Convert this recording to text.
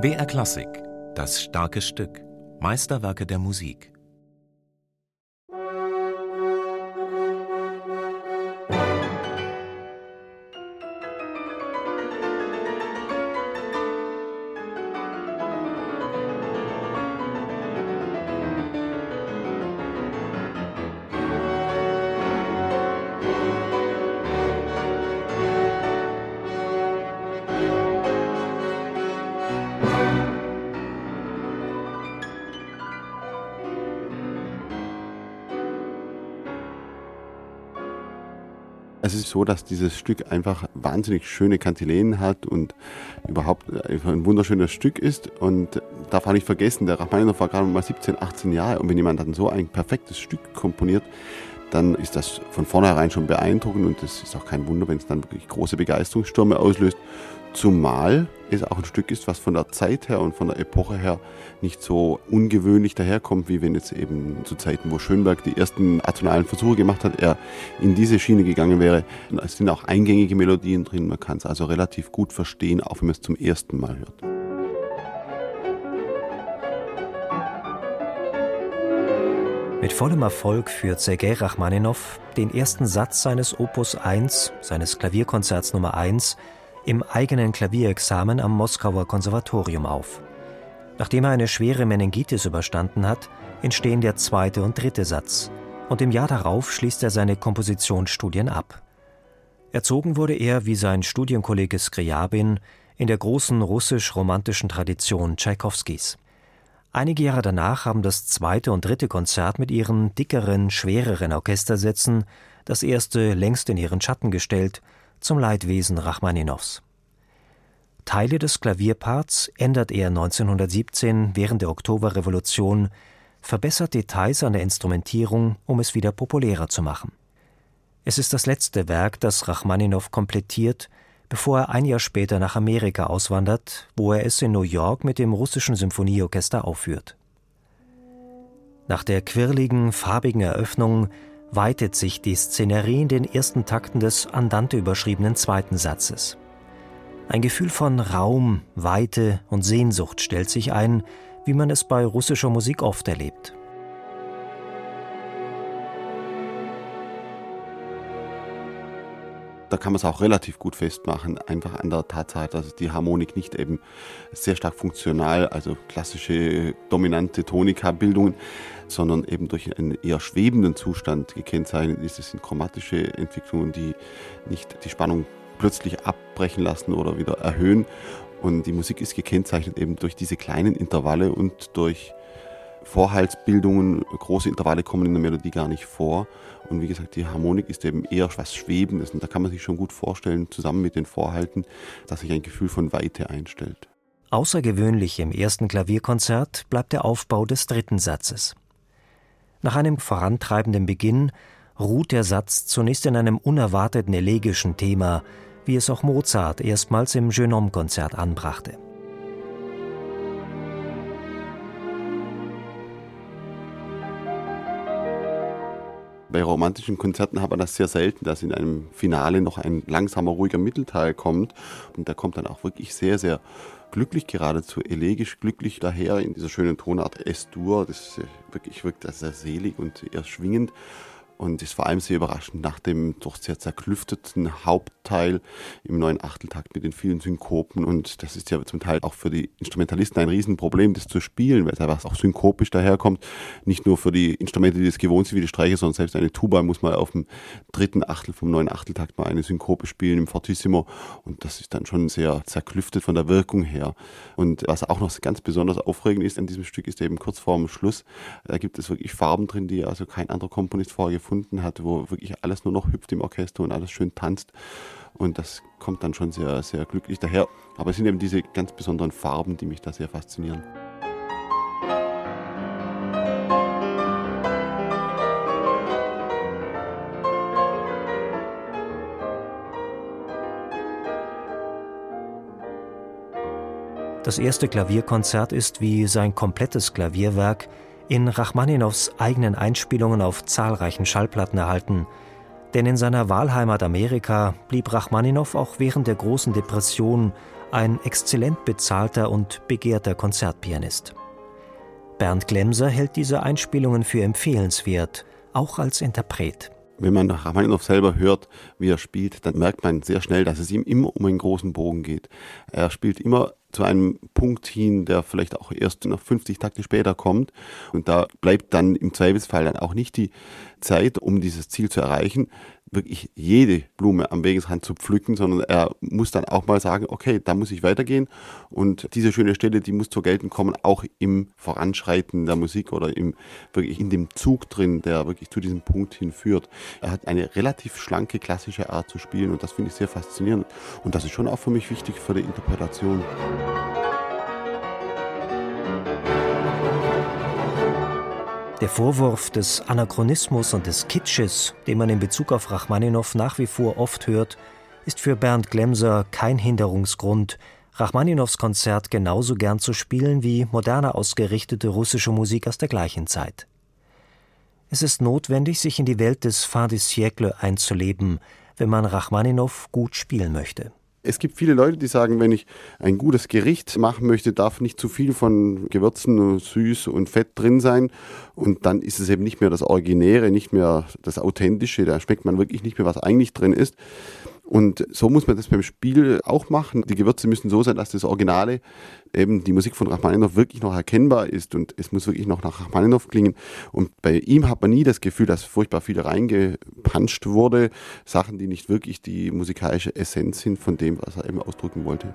BR Klassik, das starke Stück, Meisterwerke der Musik. Es ist so, dass dieses Stück einfach wahnsinnig schöne Kantilenen hat und überhaupt ein wunderschönes Stück ist. Und darf auch nicht vergessen, der Rachmaninoff war gerade mal 17, 18 Jahre. Und wenn jemand dann so ein perfektes Stück komponiert, dann ist das von vornherein schon beeindruckend und es ist auch kein Wunder, wenn es dann wirklich große Begeisterungsstürme auslöst. Zumal es auch ein Stück ist, was von der Zeit her und von der Epoche her nicht so ungewöhnlich daherkommt, wie wenn jetzt eben zu Zeiten, wo Schönberg die ersten atonalen Versuche gemacht hat, er in diese Schiene gegangen wäre. Es sind auch eingängige Melodien drin, man kann es also relativ gut verstehen, auch wenn man es zum ersten Mal hört. Mit vollem Erfolg führt Sergei Rachmaninow den ersten Satz seines Opus 1, seines Klavierkonzerts Nummer 1, im eigenen Klavierexamen am Moskauer Konservatorium auf. Nachdem er eine schwere Meningitis überstanden hat, entstehen der zweite und dritte Satz, und im Jahr darauf schließt er seine Kompositionsstudien ab. Erzogen wurde er, wie sein Studienkollege Skriabin, in der großen russisch-romantischen Tradition Tschaikowskis. Einige Jahre danach haben das zweite und dritte Konzert mit ihren dickeren, schwereren Orchestersätzen das erste längst in ihren Schatten gestellt, zum Leidwesen Rachmaninows. Teile des Klavierparts ändert er 1917 während der Oktoberrevolution, verbessert Details an der Instrumentierung, um es wieder populärer zu machen. Es ist das letzte Werk, das Rachmaninow komplettiert bevor er ein Jahr später nach Amerika auswandert, wo er es in New York mit dem russischen Symphonieorchester aufführt. Nach der quirligen, farbigen Eröffnung weitet sich die Szenerie in den ersten Takten des Andante überschriebenen zweiten Satzes. Ein Gefühl von Raum, Weite und Sehnsucht stellt sich ein, wie man es bei russischer Musik oft erlebt. Da kann man es auch relativ gut festmachen, einfach an der Tatsache, dass die Harmonik nicht eben sehr stark funktional, also klassische dominante Tonika-Bildungen, sondern eben durch einen eher schwebenden Zustand gekennzeichnet ist. Es sind chromatische Entwicklungen, die nicht die Spannung plötzlich abbrechen lassen oder wieder erhöhen. Und die Musik ist gekennzeichnet eben durch diese kleinen Intervalle und durch Vorhaltsbildungen, große Intervalle kommen in der Melodie gar nicht vor. Und wie gesagt, die Harmonik ist eben eher was Schwebendes. Und da kann man sich schon gut vorstellen, zusammen mit den Vorhalten, dass sich ein Gefühl von Weite einstellt. Außergewöhnlich im ersten Klavierkonzert bleibt der Aufbau des dritten Satzes. Nach einem vorantreibenden Beginn ruht der Satz zunächst in einem unerwarteten elegischen Thema, wie es auch Mozart erstmals im Genome-Konzert anbrachte. Bei romantischen Konzerten hat man das sehr selten, dass in einem Finale noch ein langsamer, ruhiger Mittelteil kommt. Und der kommt dann auch wirklich sehr, sehr glücklich, geradezu elegisch glücklich daher in dieser schönen Tonart S-Dur. Das wirklich wirkt sehr selig und eher schwingend und ist vor allem sehr überraschend nach dem doch sehr zerklüfteten Hauptteil im neuen Achteltakt mit den vielen Synkopen. Und das ist ja zum Teil auch für die Instrumentalisten ein Riesenproblem, das zu spielen, weil es einfach auch synkopisch daherkommt, nicht nur für die Instrumente, die das gewohnt sind wie die Streicher, sondern selbst eine Tuba muss mal auf dem dritten Achtel vom neuen Achteltakt mal eine Synkope spielen im Fortissimo. Und das ist dann schon sehr zerklüftet von der Wirkung her. Und was auch noch ganz besonders aufregend ist an diesem Stück ist eben kurz vorm Schluss, da gibt es wirklich Farben drin, die also kein anderer Komponist vorher gefunden hat, wo wirklich alles nur noch hüpft im Orchester und alles schön tanzt. Und das kommt dann schon sehr, sehr glücklich daher. Aber es sind eben diese ganz besonderen Farben, die mich da sehr faszinieren. Das erste Klavierkonzert ist wie sein komplettes Klavierwerk in Rachmaninows eigenen Einspielungen auf zahlreichen Schallplatten erhalten, Denn in seiner Wahlheimat Amerika blieb Rachmaninow auch während der großen Depression ein exzellent bezahlter und begehrter Konzertpianist. Bernd Glemser hält diese Einspielungen für empfehlenswert, auch als Interpret. Wenn man Rachmaninow selber hört, wie er spielt, dann merkt man sehr schnell, dass es ihm immer um einen großen Bogen geht. Er spielt immer zu einem Punkt hin, der vielleicht auch erst noch 50 Takte später kommt. Und da bleibt dann im Zweifelsfall dann auch nicht die Zeit, um dieses Ziel zu erreichen, wirklich jede Blume am Wegesrand zu pflücken, sondern er muss dann auch mal sagen, okay, da muss ich weitergehen und diese schöne Stelle, die muss zur Geltung kommen, auch im Voranschreiten der Musik oder im, wirklich in dem Zug drin, der wirklich zu diesem Punkt hinführt. Er hat eine relativ schlanke, klassische Art zu spielen und das finde ich sehr faszinierend und das ist schon auch für mich wichtig für die Interpretation. Der Vorwurf des Anachronismus und des Kitsches, den man in Bezug auf Rachmaninow nach wie vor oft hört, ist für Bernd Glemser kein Hinderungsgrund, Rachmaninows Konzert genauso gern zu spielen wie moderner ausgerichtete russische Musik aus der gleichen Zeit. Es ist notwendig, sich in die Welt des Fin de siècle einzuleben, wenn man Rachmaninow gut spielen möchte. Es gibt viele Leute, die sagen, wenn ich ein gutes Gericht machen möchte, darf nicht zu viel von Gewürzen, süß und fett drin sein. Und dann ist es eben nicht mehr das Originäre, nicht mehr das Authentische. Da schmeckt man wirklich nicht mehr, was eigentlich drin ist. Und so muss man das beim Spiel auch machen. Die Gewürze müssen so sein, dass das Originale, eben die Musik von Rachmaninow wirklich noch erkennbar ist und es muss wirklich noch nach Rachmaninow klingen. Und bei ihm hat man nie das Gefühl, dass furchtbar viel reingepanscht wurde. Sachen, die nicht wirklich die musikalische Essenz sind von dem, was er eben ausdrücken wollte.